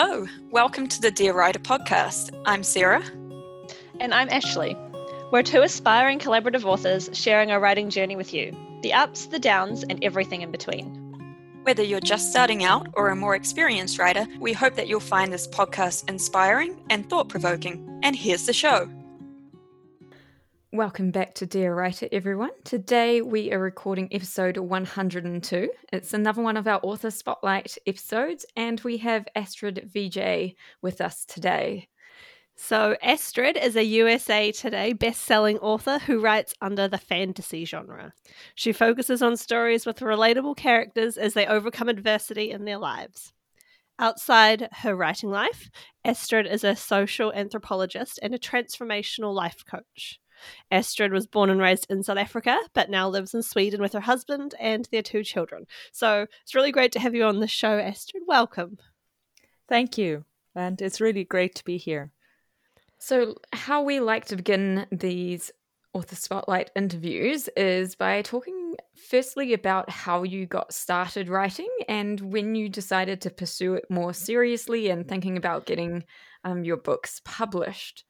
Hello, welcome to the Dear Writer podcast. I'm Sarah. And I'm Ashley. We're two aspiring collaborative authors sharing our writing journey with you the ups, the downs, and everything in between. Whether you're just starting out or a more experienced writer, we hope that you'll find this podcast inspiring and thought provoking. And here's the show. Welcome back to Dear Writer, everyone. Today we are recording episode 102. It's another one of our author spotlight episodes, and we have Astrid VJ with us today. So, Astrid is a USA Today best-selling author who writes under the fantasy genre. She focuses on stories with relatable characters as they overcome adversity in their lives. Outside her writing life, Astrid is a social anthropologist and a transformational life coach. Astrid was born and raised in South Africa, but now lives in Sweden with her husband and their two children. So it's really great to have you on the show, Astrid. Welcome. Thank you. And it's really great to be here. So, how we like to begin these author spotlight interviews is by talking firstly about how you got started writing and when you decided to pursue it more seriously and thinking about getting um, your books published.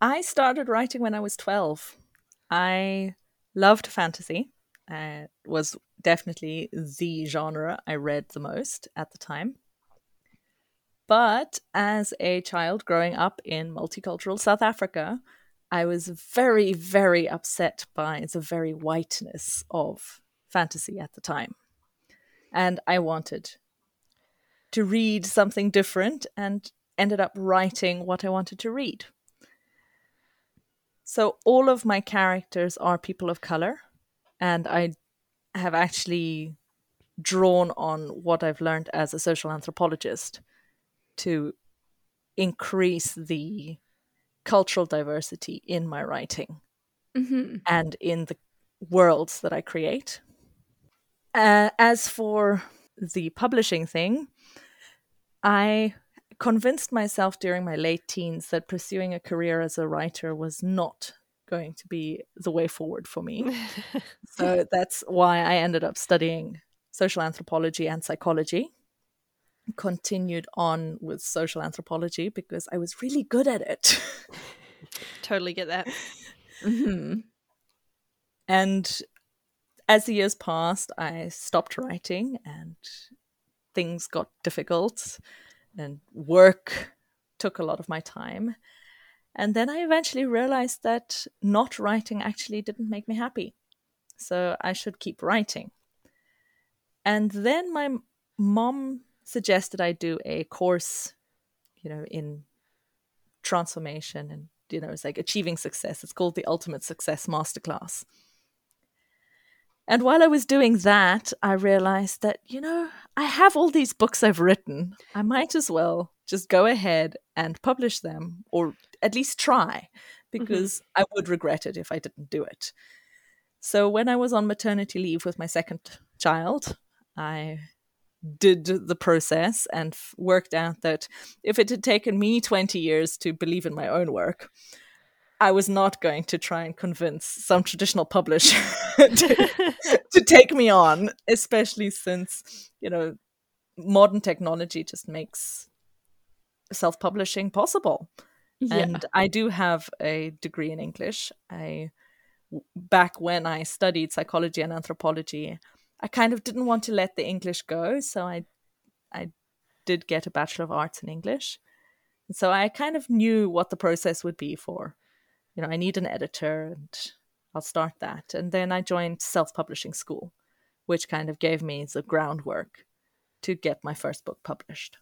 I started writing when I was 12. I loved fantasy. Uh, it was definitely the genre I read the most at the time. But as a child growing up in multicultural South Africa, I was very, very upset by the very whiteness of fantasy at the time. And I wanted to read something different and ended up writing what I wanted to read. So all of my characters are people of color, and I have actually drawn on what I've learned as a social anthropologist to increase the cultural diversity in my writing mm-hmm. and in the worlds that I create. Uh, as for the publishing thing, I convinced myself during my late teens that pursuing a career as a writer was not going to be the way forward for me. so that's why I ended up studying social anthropology and psychology. Continued on with social anthropology because I was really good at it. totally get that. Mm-hmm. And as the years passed, I stopped writing and things got difficult and work took a lot of my time. And then I eventually realized that not writing actually didn't make me happy. So I should keep writing. And then my mom suggested I do a course, you know, in transformation and, you know, it's like achieving success. It's called the Ultimate Success Masterclass. And while I was doing that, I realized that, you know, I have all these books I've written. I might as well just go ahead and publish them or at least try mm-hmm. because mm-hmm. I would regret it if I didn't do it. So when I was on maternity leave with my second child, I did the process and worked out that if it had taken me 20 years to believe in my own work, I was not going to try and convince some traditional publisher to, to take me on, especially since, you know, modern technology just makes self publishing possible. Yeah. And I do have a degree in English. I back when I studied psychology and anthropology, I kind of didn't want to let the English go, so I I did get a bachelor of arts in English. And so I kind of knew what the process would be for you know, I need an editor and I'll start that. And then I joined self publishing school, which kind of gave me the groundwork to get my first book published.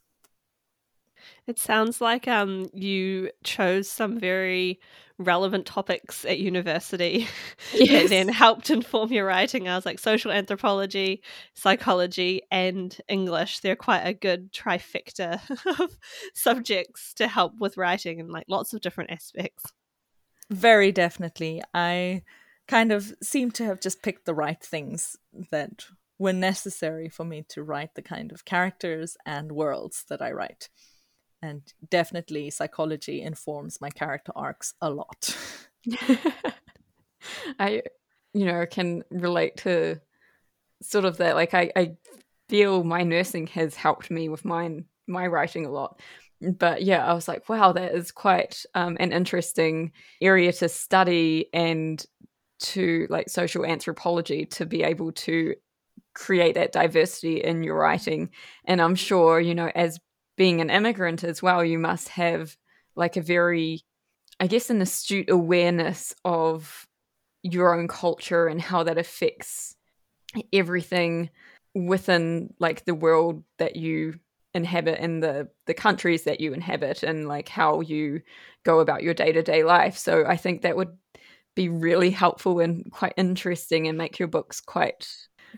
It sounds like um, you chose some very relevant topics at university yes. that then helped inform your writing. I was like social anthropology, psychology, and English. They're quite a good trifecta of subjects to help with writing and like lots of different aspects. Very definitely. I kind of seem to have just picked the right things that were necessary for me to write the kind of characters and worlds that I write. And definitely psychology informs my character arcs a lot. I, you know, can relate to sort of that. Like, I, I feel my nursing has helped me with mine my writing a lot. But yeah, I was like, wow, that is quite um, an interesting area to study and to like social anthropology to be able to create that diversity in your writing. And I'm sure, you know, as being an immigrant as well, you must have like a very, I guess, an astute awareness of your own culture and how that affects everything within like the world that you inhabit in the the countries that you inhabit and like how you go about your day-to-day life so i think that would be really helpful and quite interesting and make your books quite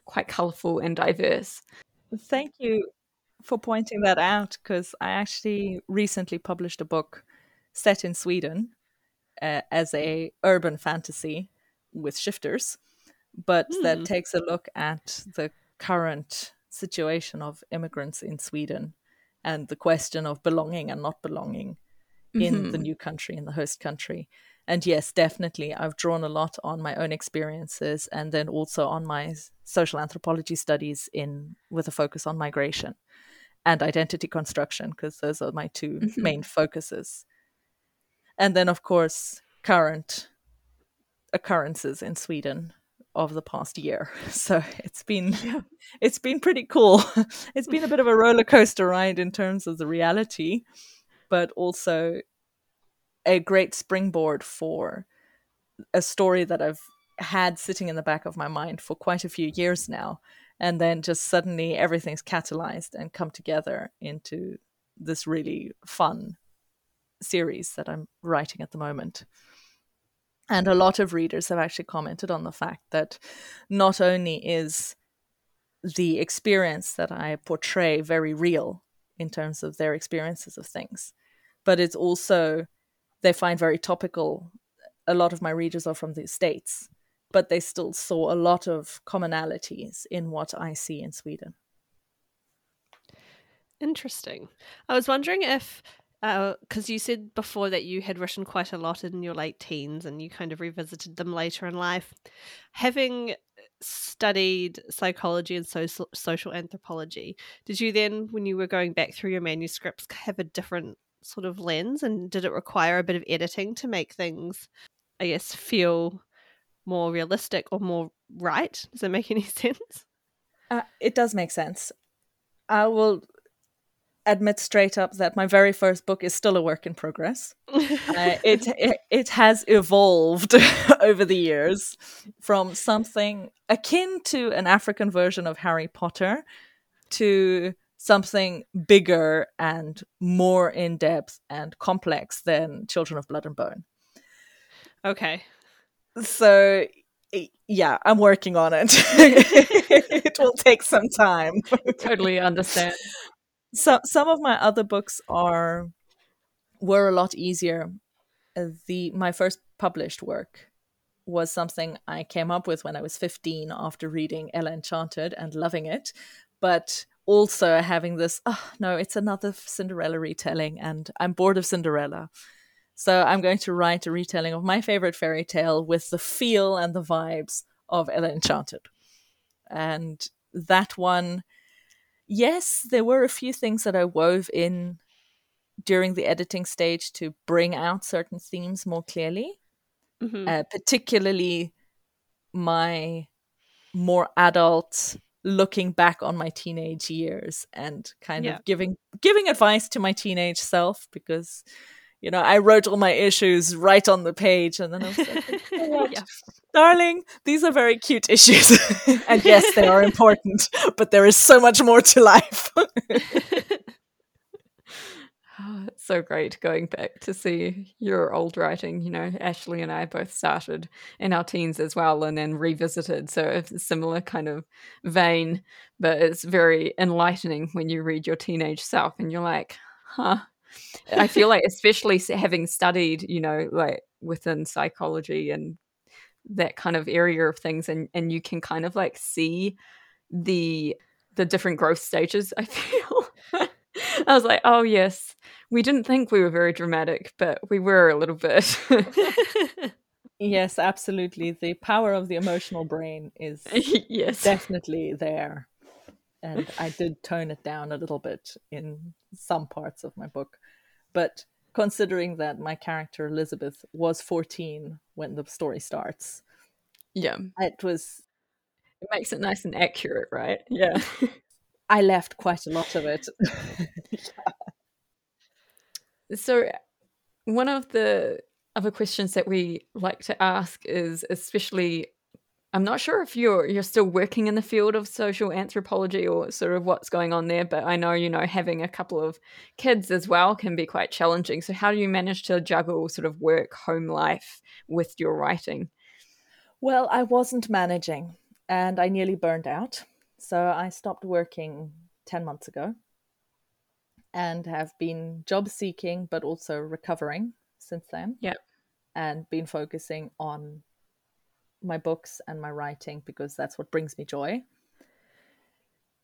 quite colorful and diverse thank you for pointing that out because i actually recently published a book set in sweden uh, as a urban fantasy with shifters but hmm. that takes a look at the current situation of immigrants in Sweden and the question of belonging and not belonging mm-hmm. in the new country, in the host country. And yes, definitely, I've drawn a lot on my own experiences and then also on my social anthropology studies in with a focus on migration and identity construction because those are my 2 mm-hmm. main focuses. And then, of course, current occurrences in Sweden of the past year. So it's been yeah. it's been pretty cool. it's been a bit of a roller coaster ride in terms of the reality, but also a great springboard for a story that I've had sitting in the back of my mind for quite a few years now. And then just suddenly everything's catalyzed and come together into this really fun series that I'm writing at the moment. And a lot of readers have actually commented on the fact that not only is the experience that I portray very real in terms of their experiences of things, but it's also they find very topical. A lot of my readers are from the States, but they still saw a lot of commonalities in what I see in Sweden. Interesting. I was wondering if because uh, you said before that you had written quite a lot in your late teens and you kind of revisited them later in life. Having studied psychology and social, social anthropology, did you then, when you were going back through your manuscripts, have a different sort of lens? And did it require a bit of editing to make things, I guess, feel more realistic or more right? Does that make any sense? Uh, it does make sense. I will admit straight up that my very first book is still a work in progress. uh, it, it, it has evolved over the years from something akin to an African version of Harry Potter to something bigger and more in depth and complex than Children of Blood and Bone. Okay. So yeah, I'm working on it. it will take some time. totally understand so some of my other books are were a lot easier. Uh, the my first published work was something I came up with when I was 15 after reading Ella Enchanted and loving it, but also having this, oh no, it's another Cinderella retelling and I'm bored of Cinderella. So I'm going to write a retelling of my favorite fairy tale with the feel and the vibes of Ella Enchanted. And that one yes, there were a few things that I wove in during the editing stage to bring out certain themes more clearly, mm-hmm. uh, particularly my more adult looking back on my teenage years and kind yeah. of giving giving advice to my teenage self because you know, I wrote all my issues right on the page, and then I was like, oh yeah. darling, these are very cute issues. and yes, they are important, but there is so much more to life. oh, it's so great going back to see your old writing. You know, Ashley and I both started in our teens as well and then revisited. So it's a similar kind of vein, but it's very enlightening when you read your teenage self and you're like, huh, I feel like, especially having studied, you know, like within psychology and that kind of area of things, and and you can kind of like see the the different growth stages. I feel. I was like, oh yes, we didn't think we were very dramatic, but we were a little bit. yes, absolutely. The power of the emotional brain is yes definitely there. and I did tone it down a little bit in some parts of my book. But considering that my character Elizabeth was 14 when the story starts, yeah, it was. It makes it nice and accurate, right? Yeah. I left quite a lot of it. yeah. So, one of the other questions that we like to ask is especially I'm not sure if you're you're still working in the field of social anthropology or sort of what's going on there, but I know you know having a couple of kids as well can be quite challenging. So how do you manage to juggle sort of work home life with your writing? Well, I wasn't managing and I nearly burned out. So I stopped working 10 months ago and have been job seeking but also recovering since then. Yeah. And been focusing on my books and my writing because that's what brings me joy.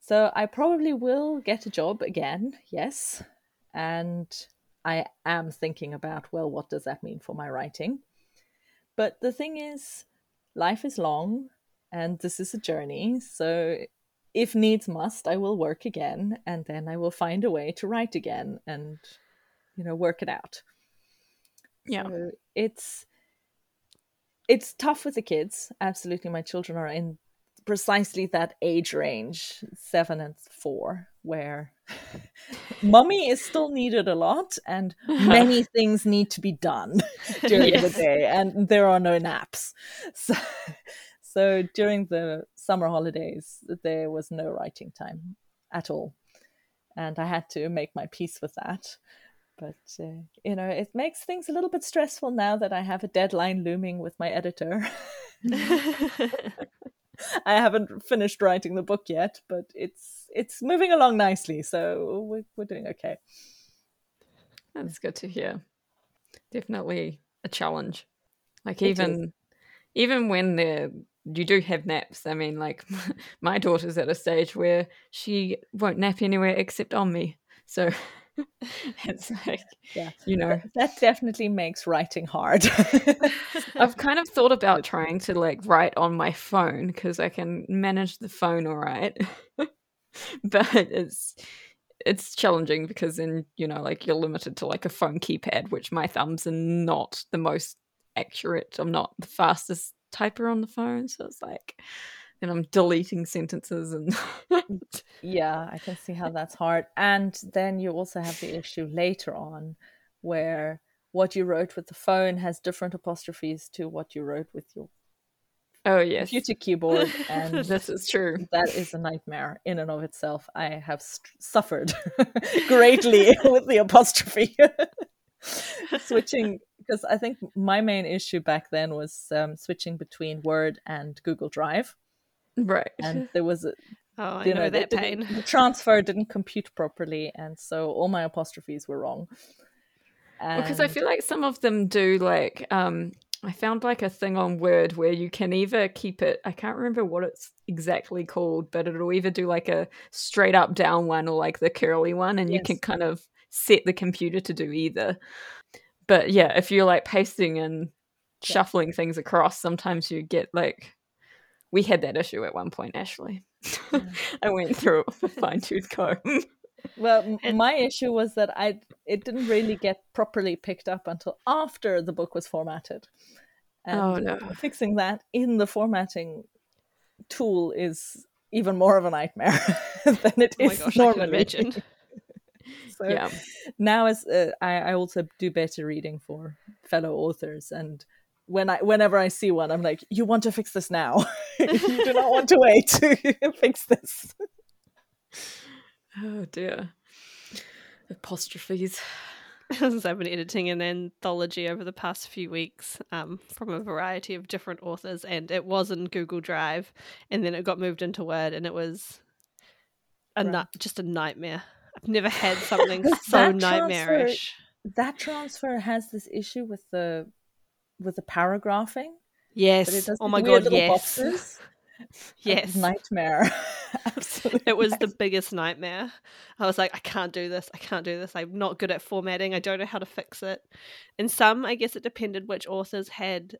So I probably will get a job again, yes. And I am thinking about, well, what does that mean for my writing? But the thing is, life is long and this is a journey. So if needs must, I will work again and then I will find a way to write again and, you know, work it out. Yeah. So it's it's tough with the kids. Absolutely. My children are in precisely that age range, seven and four, where mummy is still needed a lot and many things need to be done during yes. the day and there are no naps. So, so during the summer holidays, there was no writing time at all. And I had to make my peace with that but uh, you know it makes things a little bit stressful now that i have a deadline looming with my editor. I haven't finished writing the book yet but it's it's moving along nicely so we're, we're doing okay. That's good to hear. Definitely a challenge. Like it even is. even when the you do have naps i mean like my daughter's at a stage where she won't nap anywhere except on me. So it's like, yeah, you know, that definitely makes writing hard. I've kind of thought about trying to like write on my phone because I can manage the phone all right, but it's it's challenging because then you know like you're limited to like a phone keypad, which my thumbs are not the most accurate. I'm not the fastest typer on the phone, so it's like and I'm deleting sentences and yeah, I can see how that's hard. And then you also have the issue later on where what you wrote with the phone has different apostrophes to what you wrote with your oh yes. computer keyboard and this is true. that is a nightmare in and of itself. I have st- suffered greatly with the apostrophe. Switching because i think my main issue back then was um, switching between word and google drive Right. And there was a Oh, I you know, know that pain. The transfer didn't compute properly, and so all my apostrophes were wrong. Because well, I feel like some of them do. Like, um, I found like a thing on Word where you can either keep it. I can't remember what it's exactly called, but it'll either do like a straight up down one or like the curly one, and yes. you can kind of set the computer to do either. But yeah, if you're like pasting and shuffling yeah. things across, sometimes you get like we had that issue at one point, Ashley. I went through it with a fine tooth comb. well, my issue was that I it didn't really get properly picked up until after the book was formatted. And oh no! Fixing that in the formatting tool is even more of a nightmare than it oh is gosh, normally. so yeah. now as uh, I, I also do beta reading for fellow authors and when I whenever I see one, I'm like, you want to fix this now. you do not want to wait to fix this. Oh dear. Apostrophes. Since I've been editing an anthology over the past few weeks um, from a variety of different authors, and it was in Google Drive, and then it got moved into Word, and it was a right. just a nightmare. I've never had something so nightmarish. Transfer, that transfer has this issue with the with the paragraphing. Yes. oh my god, yes. yes. Nightmare. Absolutely. It was the biggest nightmare. I was like, I can't do this. I can't do this. I'm not good at formatting. I don't know how to fix it. And some, I guess it depended which authors had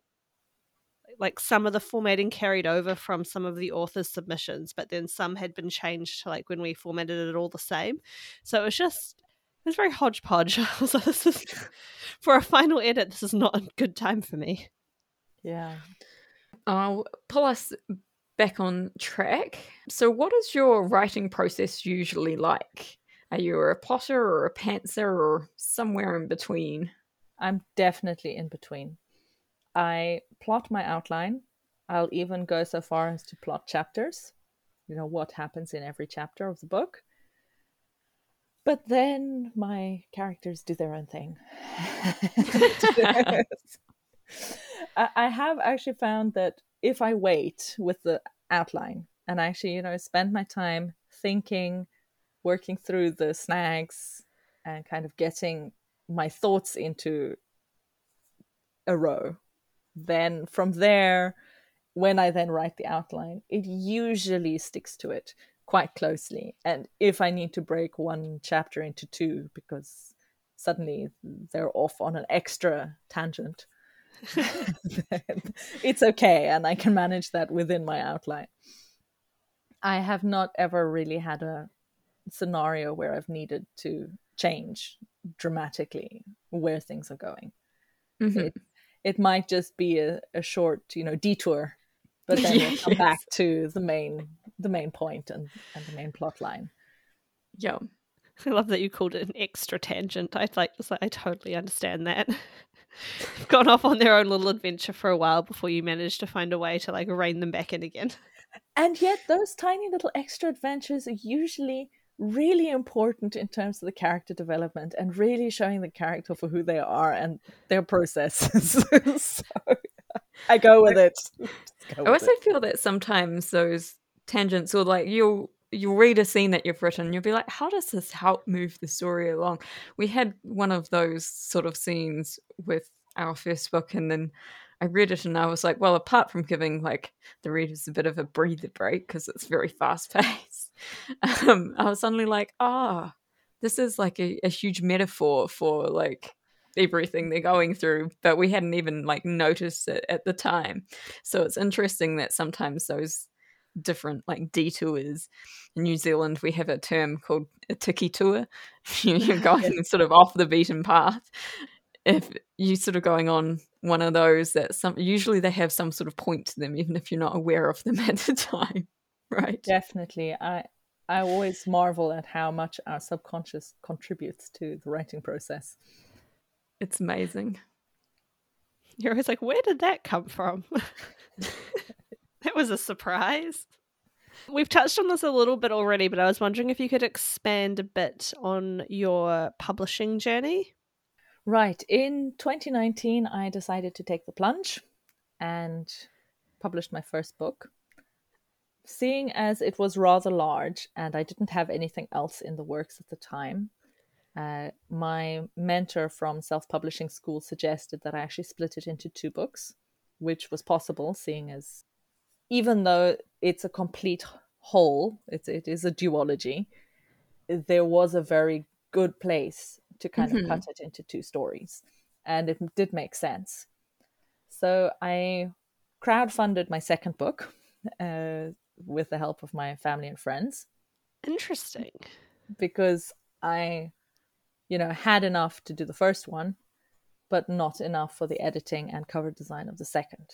like some of the formatting carried over from some of the author's submissions, but then some had been changed to like when we formatted it all the same. So it was just it was very hodgepodge. so this is for a final edit. This is not a good time for me. Yeah. I'll pull us back on track. So, what is your writing process usually like? Are you a plotter or a pantser or somewhere in between? I'm definitely in between. I plot my outline. I'll even go so far as to plot chapters, you know, what happens in every chapter of the book. But then my characters do their own thing. I have actually found that if I wait with the outline and actually, you know, spend my time thinking, working through the snags, and kind of getting my thoughts into a row, then from there, when I then write the outline, it usually sticks to it quite closely. And if I need to break one chapter into two because suddenly they're off on an extra tangent, it's okay and I can manage that within my outline. I have not ever really had a scenario where I've needed to change dramatically where things are going. Mm-hmm. It, it might just be a, a short, you know, detour, but then we'll come back to the main the main point and, and the main plot line. Yeah. I love that you called it an extra tangent. I like I totally understand that. gone off on their own little adventure for a while before you managed to find a way to like rein them back in again. And yet, those tiny little extra adventures are usually really important in terms of the character development and really showing the character for who they are and their processes. so I go with it. Go I also it. feel that sometimes those tangents or like you'll you'll read a scene that you've written you'll be like how does this help move the story along? We had one of those sort of scenes with our first book and then i read it and i was like well apart from giving like the readers a bit of a breather break because it's very fast paced um, i was suddenly like ah oh, this is like a, a huge metaphor for like everything they're going through but we hadn't even like noticed it at the time. So it's interesting that sometimes those different like detours. In New Zealand, we have a term called a tiki tour. You're going sort of off the beaten path. If you're sort of going on one of those, that some usually they have some sort of point to them, even if you're not aware of them at the time, right? Definitely. I I always marvel at how much our subconscious contributes to the writing process. It's amazing. You're always like, where did that come from? That was a surprise. We've touched on this a little bit already, but I was wondering if you could expand a bit on your publishing journey. Right. In 2019, I decided to take the plunge and published my first book. Seeing as it was rather large and I didn't have anything else in the works at the time, uh, my mentor from self publishing school suggested that I actually split it into two books, which was possible, seeing as even though it's a complete whole, it's it is a duology. There was a very good place to kind mm-hmm. of cut it into two stories, and it did make sense. So I crowdfunded my second book uh, with the help of my family and friends. Interesting, because I, you know, had enough to do the first one, but not enough for the editing and cover design of the second.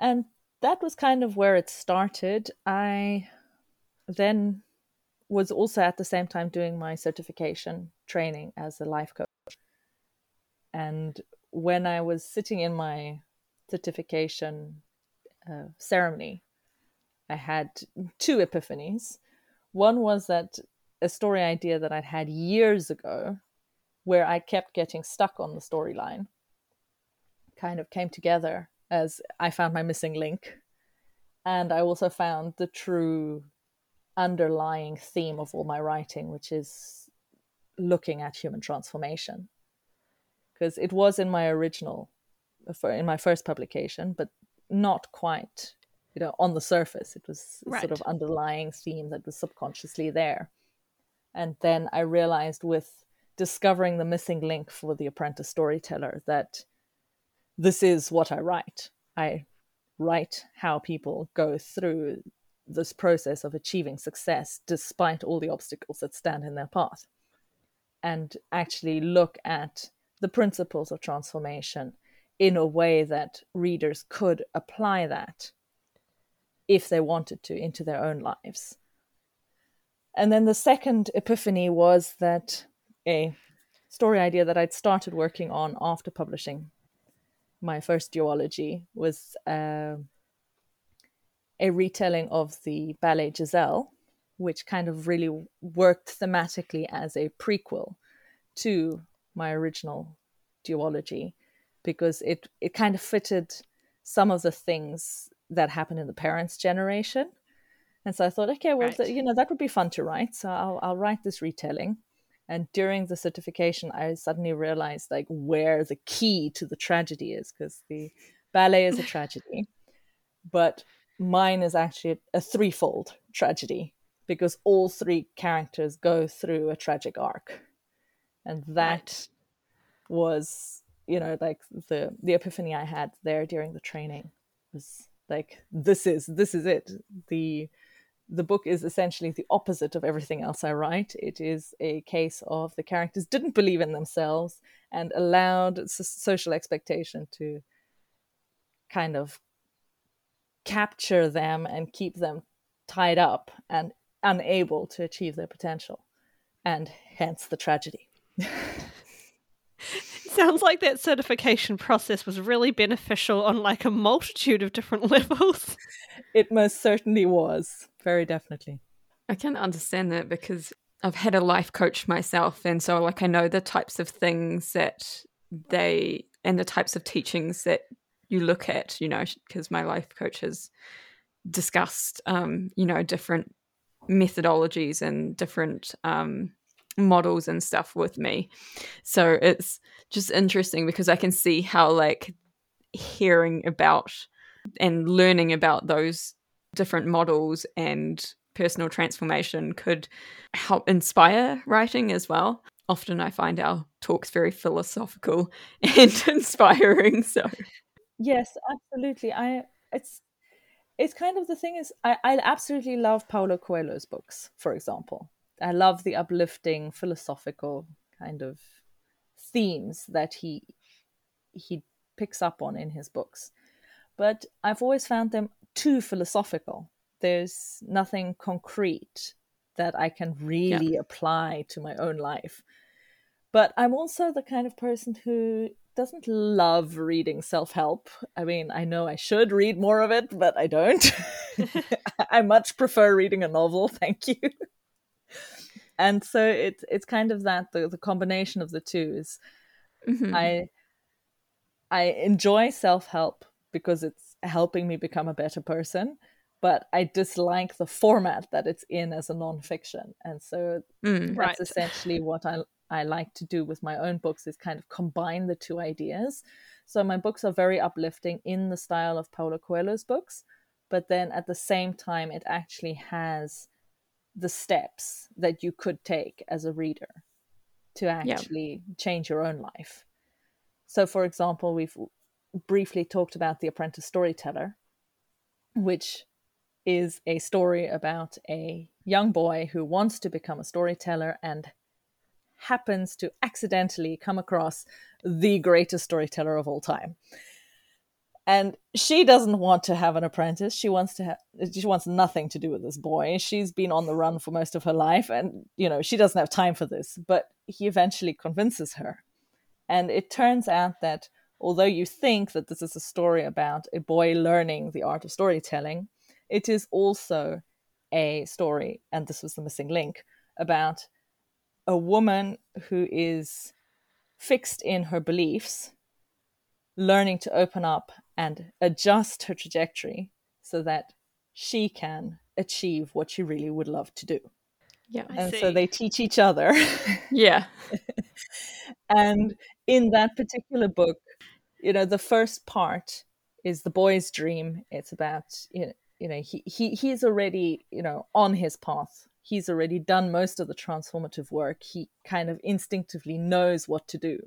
And that was kind of where it started. I then was also at the same time doing my certification training as a life coach. And when I was sitting in my certification uh, ceremony, I had two epiphanies. One was that a story idea that I'd had years ago, where I kept getting stuck on the storyline, kind of came together as I found my missing link. And I also found the true underlying theme of all my writing, which is looking at human transformation. Because it was in my original, in my first publication, but not quite, you know, on the surface. It was right. sort of underlying theme that was subconsciously there. And then I realized with discovering the missing link for the apprentice storyteller that this is what I write. I write how people go through this process of achieving success despite all the obstacles that stand in their path and actually look at the principles of transformation in a way that readers could apply that if they wanted to into their own lives. And then the second epiphany was that a story idea that I'd started working on after publishing my first duology was uh, a retelling of the ballet Giselle, which kind of really worked thematically as a prequel to my original duology because it it kind of fitted some of the things that happened in the parents' generation. And so I thought, okay, well, right. you know, that would be fun to write. So I'll I'll write this retelling. And during the certification, I suddenly realized like where the key to the tragedy is, because the ballet is a tragedy, but mine is actually a threefold tragedy because all three characters go through a tragic arc, and that right. was you know like the the epiphany I had there during the training was like this is this is it the the book is essentially the opposite of everything else I write. It is a case of the characters didn't believe in themselves and allowed social expectation to kind of capture them and keep them tied up and unable to achieve their potential. And hence the tragedy. Sounds like that certification process was really beneficial on like a multitude of different levels. It most certainly was, very definitely. I can understand that because I've had a life coach myself, and so like I know the types of things that they and the types of teachings that you look at, you know, because my life coach has discussed, um, you know, different methodologies and different um, models and stuff with me. So it's just interesting because I can see how like hearing about and learning about those different models and personal transformation could help inspire writing as well. Often I find our talks very philosophical and inspiring. So yes, absolutely. I it's it's kind of the thing is I, I absolutely love Paulo Coelho's books, for example. I love the uplifting philosophical kind of themes that he he picks up on in his books. But I've always found them too philosophical. There's nothing concrete that I can really yeah. apply to my own life. But I'm also the kind of person who doesn't love reading self help. I mean, I know I should read more of it, but I don't. I much prefer reading a novel, thank you and so it's it's kind of that the, the combination of the two is mm-hmm. i i enjoy self-help because it's helping me become a better person but i dislike the format that it's in as a non-fiction and so mm, that's right. essentially what i i like to do with my own books is kind of combine the two ideas so my books are very uplifting in the style of paulo coelho's books but then at the same time it actually has the steps that you could take as a reader to actually yeah. change your own life. So, for example, we've briefly talked about The Apprentice Storyteller, which is a story about a young boy who wants to become a storyteller and happens to accidentally come across the greatest storyteller of all time. And she doesn't want to have an apprentice. She wants to have she wants nothing to do with this boy. She's been on the run for most of her life and you know she doesn't have time for this but he eventually convinces her. And it turns out that although you think that this is a story about a boy learning the art of storytelling it is also a story and this was the missing link about a woman who is fixed in her beliefs learning to open up and adjust her trajectory so that she can achieve what she really would love to do. Yeah. I and see. so they teach each other. yeah. and in that particular book, you know, the first part is the boy's dream. It's about, you know, you know he, he he's already, you know, on his path. He's already done most of the transformative work. He kind of instinctively knows what to do.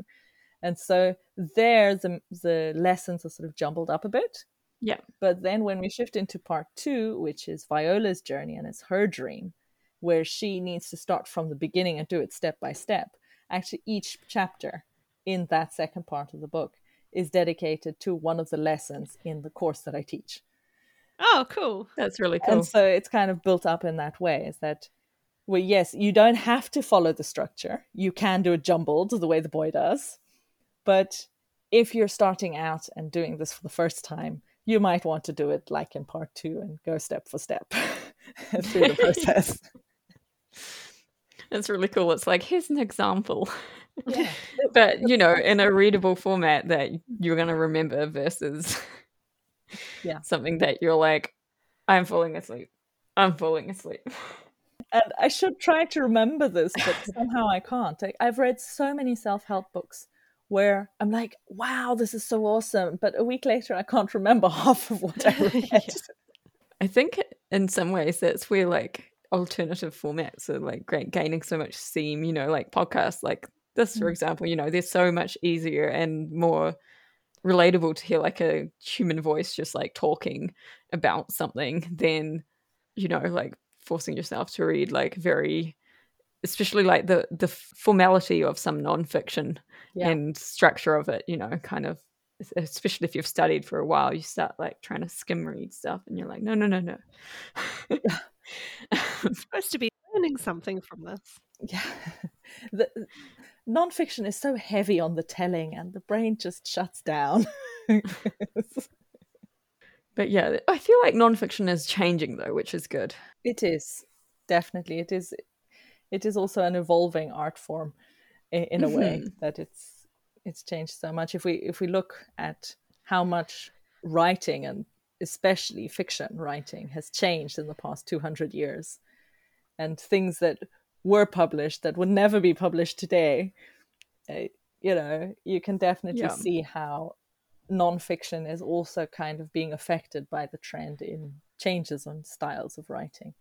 And so there, the, the lessons are sort of jumbled up a bit. Yeah. But then when we shift into part two, which is Viola's journey and it's her dream, where she needs to start from the beginning and do it step by step, actually each chapter in that second part of the book is dedicated to one of the lessons in the course that I teach. Oh, cool. That's really cool. And so it's kind of built up in that way is that well, yes, you don't have to follow the structure. You can do it jumbled the way the boy does. But if you're starting out and doing this for the first time, you might want to do it like in part two and go step for step through the process. That's really cool. It's like, here's an example. Yeah. but, you know, in a readable format that you're going to remember versus Yeah. something that you're like, I'm falling asleep. I'm falling asleep. and I should try to remember this, but somehow I can't. I, I've read so many self help books where I'm like, wow, this is so awesome. But a week later, I can't remember half of what I read. Yeah. I think in some ways that's where like alternative formats are like great gaining so much steam, you know, like podcasts like this, for Mm. example, you know, they're so much easier and more relatable to hear like a human voice just like talking about something than, you know, like forcing yourself to read like very especially like the the formality of some nonfiction Yeah. and structure of it, you know, kind of especially if you've studied for a while, you start like trying to skim read stuff and you're like, no, no, no, no. I'm supposed to be learning something from this. Yeah. the nonfiction is so heavy on the telling, and the brain just shuts down. but yeah, I feel like nonfiction is changing though, which is good. it is definitely it is. It is also an evolving art form, in, a way mm-hmm. that it's it's changed so much. If we if we look at how much writing and especially fiction writing has changed in the past 200 years and things that were published that would never be published today uh, you know you can definitely Yeah. see how nonfiction is also kind of being affected by the trend in changes on styles of writing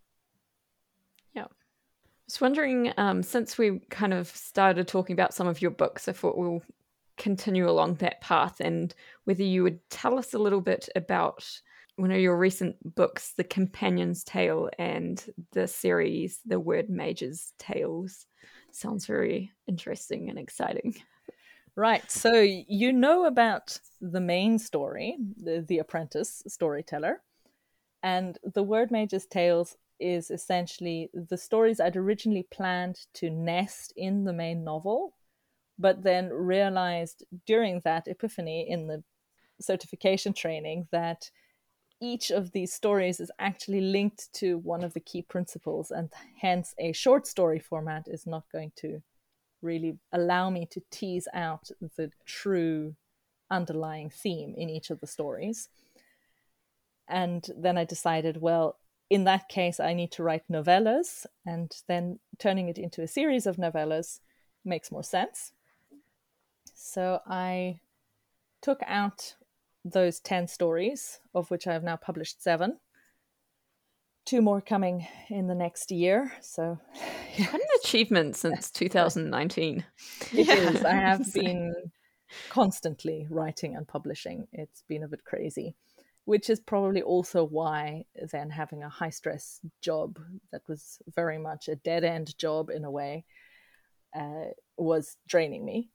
Yeah. I was wondering, um, since we kind of started talking about some of your books, I thought we'll continue along that path and whether you would tell us a little bit about one of your recent books, The Companion's Tale, and the series, The Word Mage's Tales. Sounds very interesting and exciting. Right. So you know about the main story, the, the apprentice storyteller, and the Word Mage's Tales is essentially the stories I'd originally planned to nest in the main novel, but then realized during that epiphany in the certification training that each of these stories is actually linked to one of the key principles, and hence a short story format is not going to really allow me to tease out the true underlying theme in each of the stories. And then I decided, well, in that case, I need to write novellas, and then turning it into a series of novellas makes more sense. So I took out those 10 stories, of which I have now published seven. Two more coming in the next year. So Quite an achievement since 2019. It is. I have been constantly writing and publishing. It's been a bit crazy, which is probably also why then having a high stress job that was very much a dead end job in a way uh, was draining me.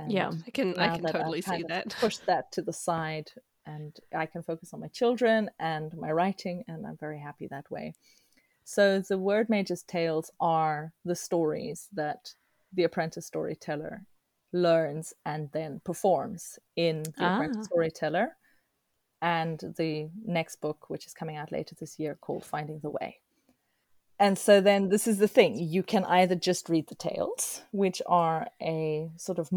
And Yeah. I can I can totally see that. pushed that to the side and I can focus on my children and my writing, and I'm very happy that way. So the Word Mage's Tales are the stories that the apprentice storyteller learns and then performs in the Ah. apprentice storyteller and the next book which is coming out later this year called finding the way and so then this is the thing you can either just read the tales which are a sort of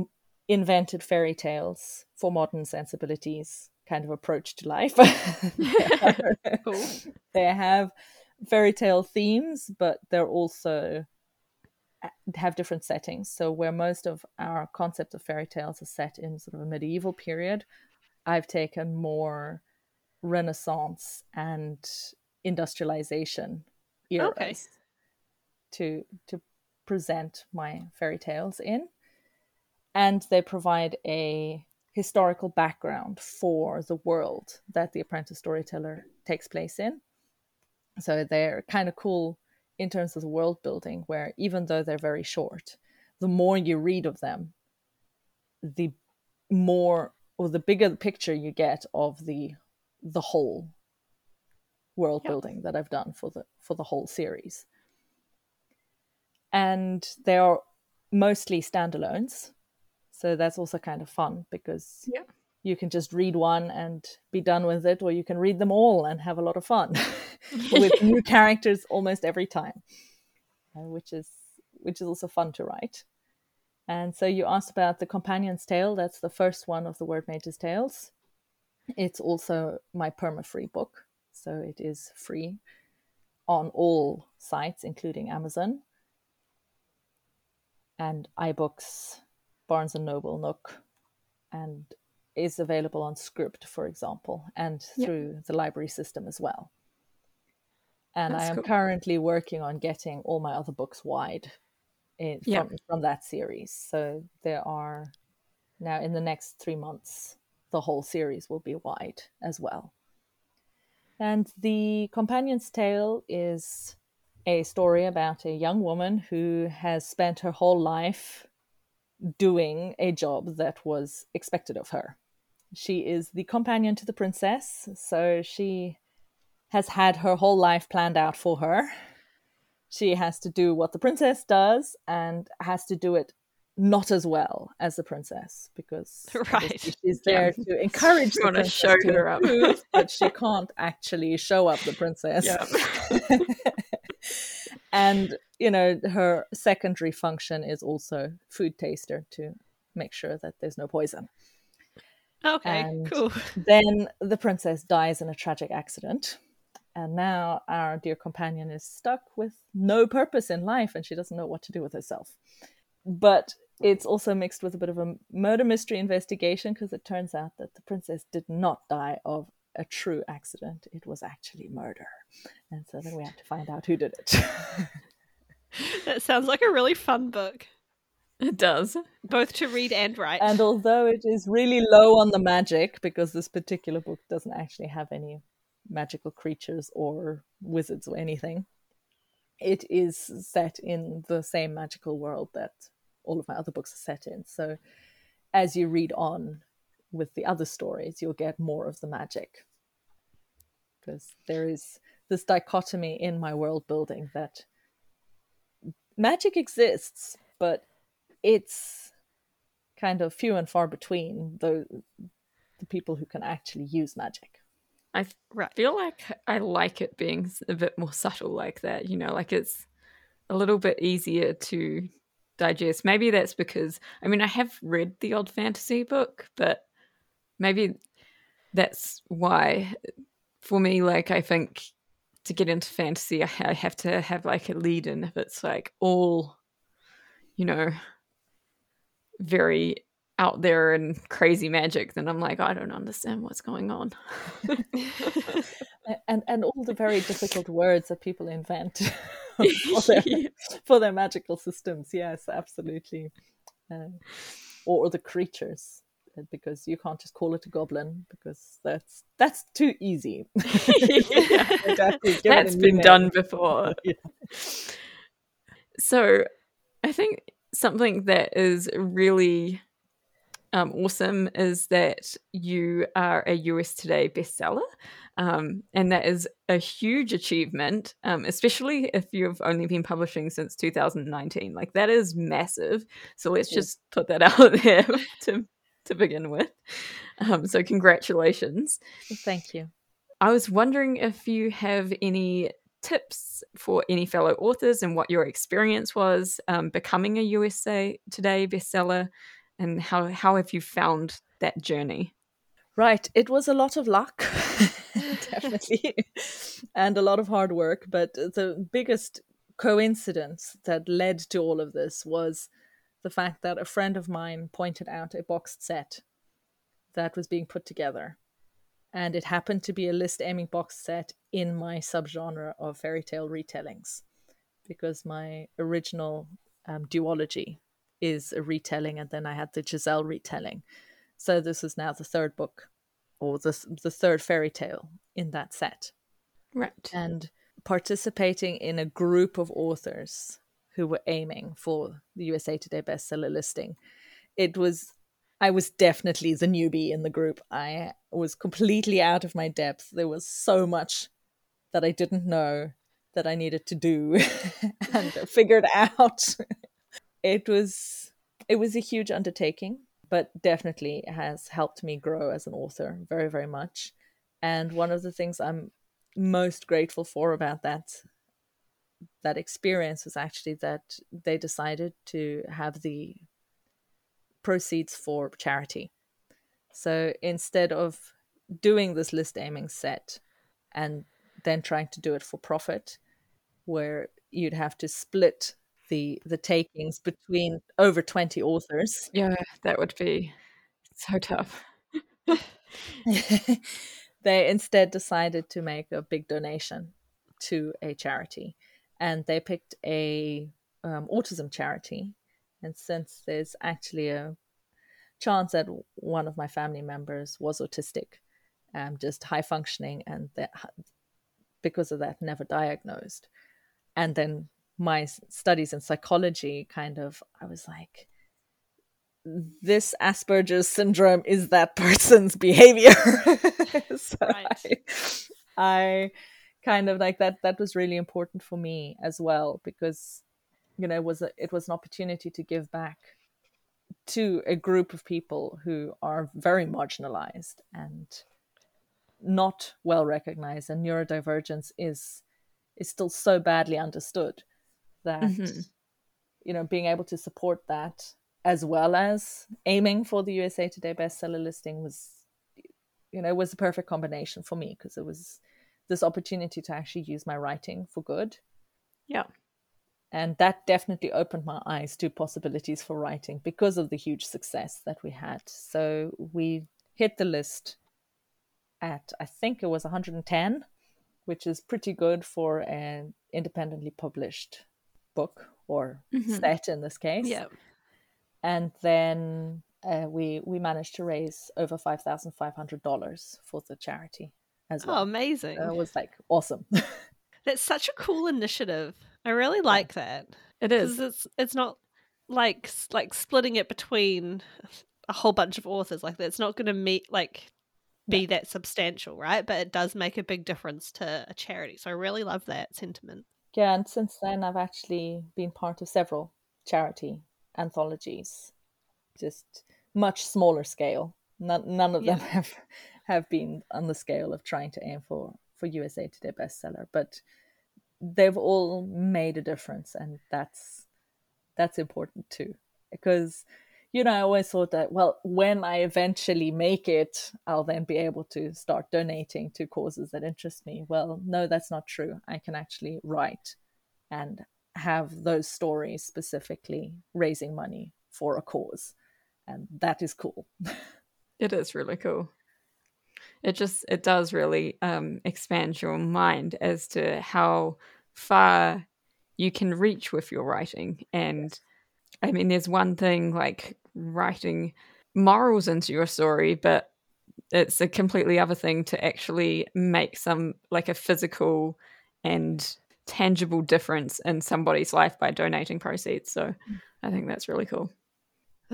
invented fairy tales for modern sensibilities kind of approach to life Cool. they have fairy tale themes, but they're also uh, have different settings. So where most of our concept of fairy tales is set in sort of a medieval period, I've taken more Renaissance and industrialization eras Okay. to to present my fairy tales in, and they provide a historical background for the world that the apprentice storyteller takes place in. So they're kind of cool in terms of the world building, where even though they're very short, the more you read of them, the more or the bigger the picture you get of the the whole world yep. building that I've done for the for the whole series. And they are mostly standalones. So that's also kind of fun because yeah. you can just read one and be done with it, or you can read them all and have a lot of fun with new characters almost every time, uh, which is which is also fun to write. And so you asked about the Companion's Tale. That's the first one of the Word Mage's Tales. It's also my perma-free book, so it is free on all sites, including Amazon and iBooks, Barnes and Noble, Nook, and is available on Scribd, for example, and through yep. the library system as well. And That's I am cool. currently working on getting all my other books wide in, yep. from, from that series. So there are now in the next three months, the whole series will be wide as well. And the companion's tale is a story about a young woman who has spent her whole life doing a job that was expected of her. She is the companion to the princess, so she has had her whole life planned out for her. She has to do what the princess does and has to do it not as well as the princess because right. she's there yeah. to encourage the princess show to her improve, up. but she can't actually show up the princess. Yeah. and you know her secondary function is also food taster to make sure that there's no poison. Okay, and cool. Then the princess dies in a tragic accident. And now our dear companion is stuck with no purpose in life and she doesn't know what to do with herself. But it's also mixed with a bit of a murder mystery investigation because it turns out that the princess did not die of a true accident. It was actually murder. And so then we have to find out who did it. that sounds like a really fun book. It does. Both to read and write. And although it is really low on the magic, because this particular book doesn't actually have any magical creatures or wizards or anything, it is set in the same magical world that all of my other books are set in. So as you read on with the other stories, you'll get more of the magic. Because there is this dichotomy in my world building that magic exists, but it's kind of few and far between the the people who can actually use magic. I feel like I like it being a bit more subtle like that, you know, like it's a little bit easier to digest. Maybe that's because I mean I have read the odd fantasy book, but maybe that's why for me like I think to get into fantasy I have to have like a lead in if it's like all you know very out there and crazy magic then i'm like i don't understand what's going on. And and all the very difficult words that people invent for, their, for their magical systems. Yes absolutely. Uh, or, the creatures because you can't just call it a goblin because that's that's too easy that's been done before yeah. so i think something that is really um, awesome is that you are a US Today bestseller. Um, and that is a huge achievement, um, especially if you've only been publishing since 2019. Like, that is massive. So, let's just put that out there to, to begin with. Um, so, congratulations. Thank you. I was wondering if you have any tips for any fellow authors and what your experience was um, becoming a USA Today bestseller and how how have you found that journey? Right, it was a lot of luck, definitely, and a lot of hard work. But the biggest coincidence that led to all of this was the fact that a friend of mine pointed out a boxed set that was being put together. And it happened to be a list aiming box set in my subgenre of fairy tale retellings because my original um, duology is a retelling, and then I had the Giselle retelling. So this is now the third book, or the the third fairy tale in that set. Right. And participating in a group of authors who were aiming for the USA Today bestseller listing, it was I was definitely the newbie in the group. I was completely out of my depth. There was so much that I didn't know that I needed to do and figured out. it was it was a huge undertaking, but definitely has helped me grow as an author very very much. And one of the things I'm most grateful for about that that experience was actually that they decided to have the proceeds for charity. So instead of doing this list aiming set and then trying to do it for profit, where you'd have to split the the takings between over 20 authors. Yeah, that would be so tough. they instead decided to make a big donation to a charity and they picked a um, autism charity and since there's actually a chance that one of my family members was autistic, um, just high functioning, and that, because of that, never diagnosed. And then my studies in psychology kind of, I was like, this Asperger's syndrome is that person's behavior. so right. I, I kind of like that. That was really important for me as well because you know it was a, it was an opportunity to give back to a group of people who are very marginalized and not well recognized and neurodivergence is is still so badly understood that mm-hmm. you know being able to support that as well as aiming for the USA Today bestseller listing was you know was a perfect combination for me because it was this opportunity to actually use my writing for good. Yeah. And that definitely opened my eyes to possibilities for writing because of the huge success that we had. So we hit the list at i think it was 110 which is pretty good for an independently published book or mm-hmm. set in this case. Yeah. And then uh, we we managed to raise over five thousand five hundred dollars for the charity as oh, well. Oh, amazing! it was like awesome. That's such a cool initiative. I really like that. It is. It's it's not like like splitting it between a whole bunch of authors like that. It's not going to meet like be yeah. that substantial, right? But it does make a big difference to a charity. So I really love that sentiment. Yeah, and since then I've actually been part of several charity anthologies, just much smaller scale. None, none of yeah. them have have been on the scale of trying to aim for for USA Today bestseller, but they've all made a difference, and that's that's important too. Because you know, I always thought that well, when I eventually make it, I'll then be able to start donating to causes that interest me. Well, no, that's not true. I can actually write and have those stories specifically raising money for a cause, and that is cool. it is really cool it just it does really um, expand your mind as to how far you can reach with your writing. And i mean there's one thing like writing morals into your story but it's a completely other thing to actually make some like a physical and tangible difference in somebody's life by donating proceeds. So i think that's really cool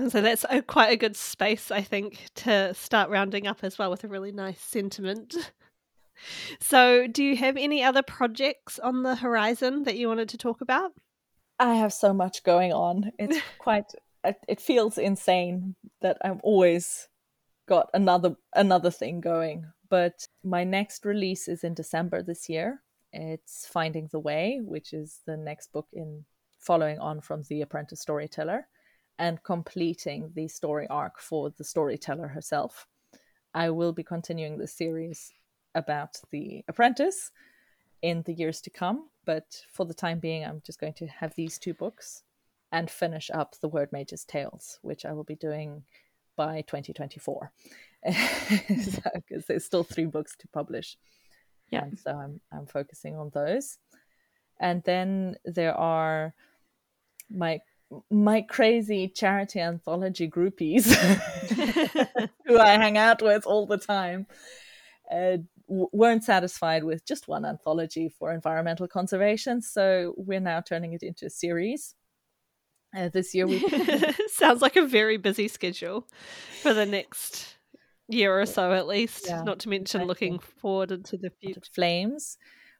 so that's a, quite a good space, I think, to start rounding up as well with a really nice sentiment. So, do you have any other projects on the horizon that you wanted to talk about? I have so much going on. It's quite it feels insane that I'm always got another another thing going. But my next release is in December this year. It's Finding the Way, which is the next book in following on from The Apprentice Storyteller and completing the story arc for the storyteller herself. I will be continuing the series about the apprentice in the years to come, but for the time being, I'm just going to have these two books and finish up the Word Mage's Tales, which I will be doing by 2024 because there's still three books to publish. Yeah, and so I'm I'm focusing on those, and then there are my my crazy charity anthology groupies who I hang out with all the time uh, weren't satisfied with just one anthology for environmental conservation. So we're now turning it into a series. Uh, this year, we sounds like a very busy schedule for the next year or so, at least. Yeah, Not to mention exactly. looking forward into the future. Flames,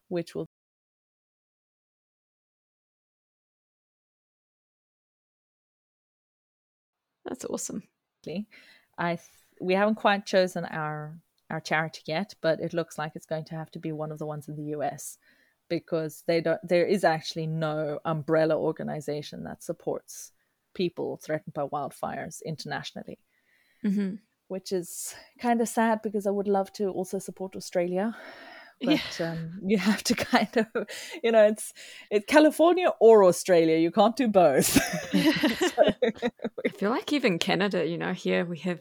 which will That's awesome. I th- we haven't quite chosen our our charity yet, but it looks like it's going to have to be one of the ones in the US because they don't there is actually no umbrella organization that supports people threatened by wildfires internationally. Mm-hmm. Which is kind of sad because I would love to also support Australia but yeah. um, you have to kind of you know it's it's california or australia you can't do both. So, i feel like even canada you know here we have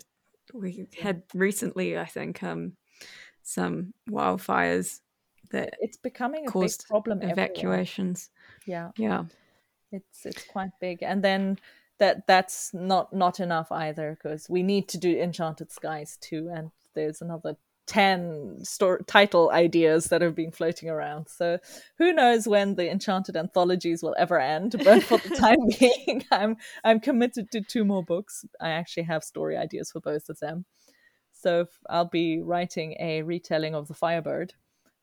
we had recently i think um some wildfires that it's becoming a big problem evacuations. Everywhere. yeah. Yeah. It's it's quite big. And then that that's not not enough either because we need to do enchanted skies too and there's another 10 story title ideas that have been floating around. So who knows when the enchanted anthologies will ever end, but for the time being I'm I'm committed to two more books. I actually have story ideas for both of them. So I'll be writing a retelling of The Firebird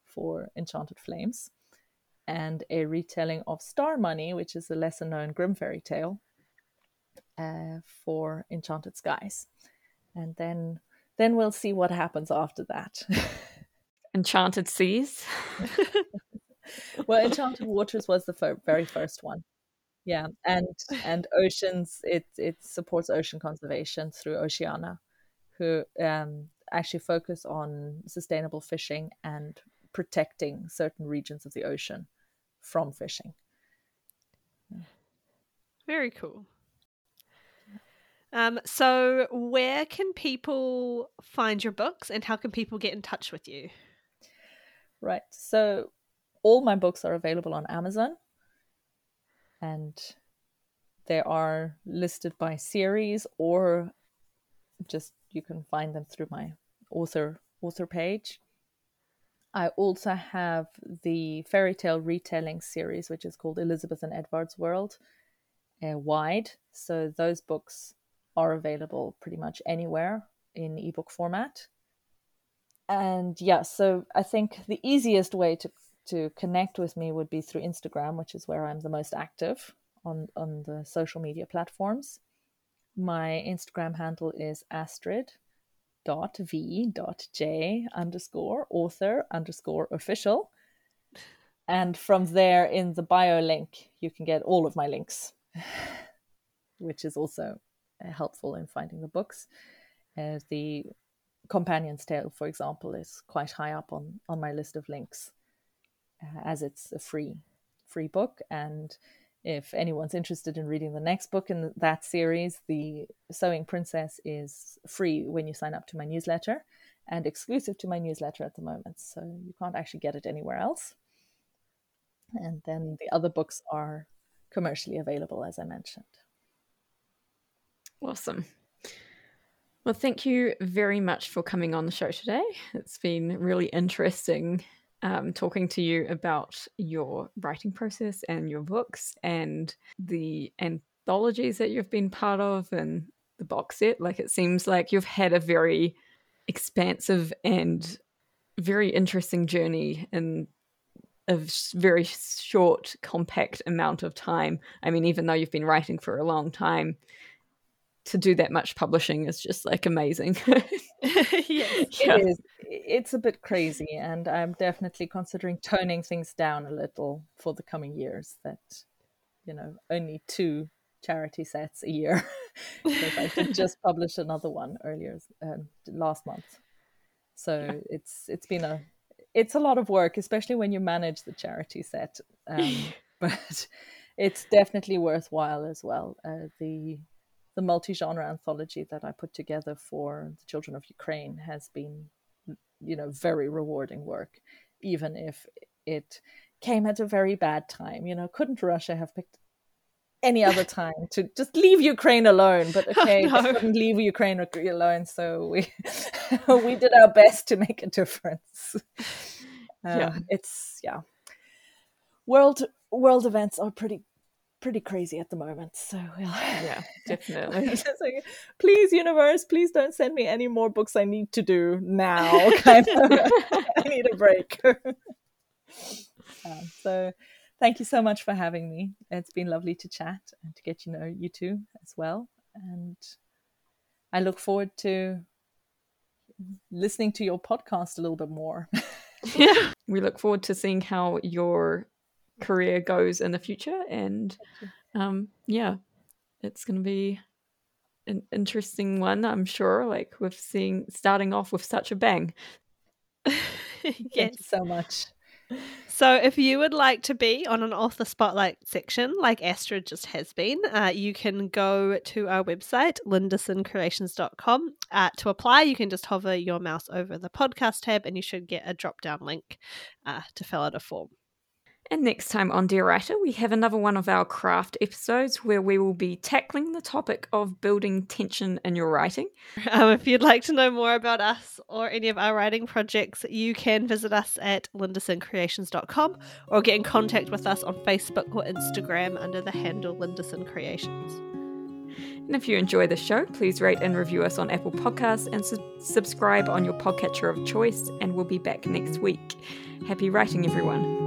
for Enchanted Flames and a retelling of Star Money, which is a lesser known Grimm fairy tale uh, for Enchanted Skies. And then then we'll see what happens after that. Enchanted Seas. well, Enchanted Waters was the fir- very first one. Yeah, and and oceans it it supports ocean conservation through Oceana, who um, actually focus on sustainable fishing and protecting certain regions of the ocean from fishing. Very cool. Um, so, where can people find your books and how can people get in touch with you? Right. So, all my books are available on Amazon and they are listed by series or just you can find them through my author author page. I also have the fairy tale retelling series, which is called Elizabeth and Edward's World, uh, wide. So those books are available pretty much anywhere in ebook format. And yeah, so I think the easiest way to to connect with me would be through Instagram, which is where I'm the most active on on the social media platforms. My Instagram handle is astrid dot v dot j underscore author underscore official and from there in the bio link you can get all of my links which is also helpful in finding the books. Uh, the Companion's Tale, for example, is quite high up on, on my list of links, uh, as it's a free free book. And if anyone's interested in reading the next book in that series, The Sewing Princess is free when you sign up to my newsletter and exclusive to my newsletter at the moment. So you can't actually get it anywhere else. And then the other books are commercially available, as I mentioned. Awesome. Well, thank you very much for coming on the show today. It's been really interesting um, talking to you about your writing process and your books and the anthologies that you've been part of and the box set. Like, it seems like you've had a very expansive and very interesting journey in a very short, compact amount of time. I mean, even though you've been writing for a long time, to do that much publishing is just like amazing. yes, yeah. it is. It's a bit crazy, and I'm definitely considering toning things down a little for the coming years. That you know, only two charity sets a year because I did just publish another one earlier um, last month. So yeah. it's it's been a it's a lot of work, especially when you manage the charity set. Um, but it's definitely worthwhile as well. Uh, the the multi-genre anthology that I put together for the children of Ukraine has been, you know, very rewarding work, even if it came at a very bad time. You know, couldn't Russia have picked any other time to just leave Ukraine alone. But okay, Oh, no. couldn't leave Ukraine alone, so we we did our best to make a difference. Yeah. Um, it's yeah. World world events are pretty pretty crazy at the moment. So we'll Yeah, definitely. Like, please, universe, please don't send me any more books I need to do now. Kind of, I need a break. Um, so, thank you so much for having me. It's been lovely to chat and to get to know you two as well. And I look forward to listening to your podcast a little bit more. yeah. we look forward to seeing how your career goes in the future and um yeah it's going to be an interesting one i'm sure like with seeing starting off with such a bang Thank yes. you so much. So, if you would like to be on an author spotlight section like Astrid just has been, uh, you can go to our website, lindersoncreations.com. Uh, to apply, you can just hover your mouse over the podcast tab and you should get a drop down link uh, to fill out a form. And next time on Dear Writer, we have another one of our craft episodes where we will be tackling the topic of building tension in your writing. Um, if you'd like to know more about us or any of our writing projects, you can visit us at lindersoncreations.com or get in contact with us on Facebook or Instagram under the handle Linderson Creations. And if you enjoy the show, please rate and review us on Apple Podcasts and su- subscribe on your podcatcher of choice. And we'll be back next week. Happy writing, everyone.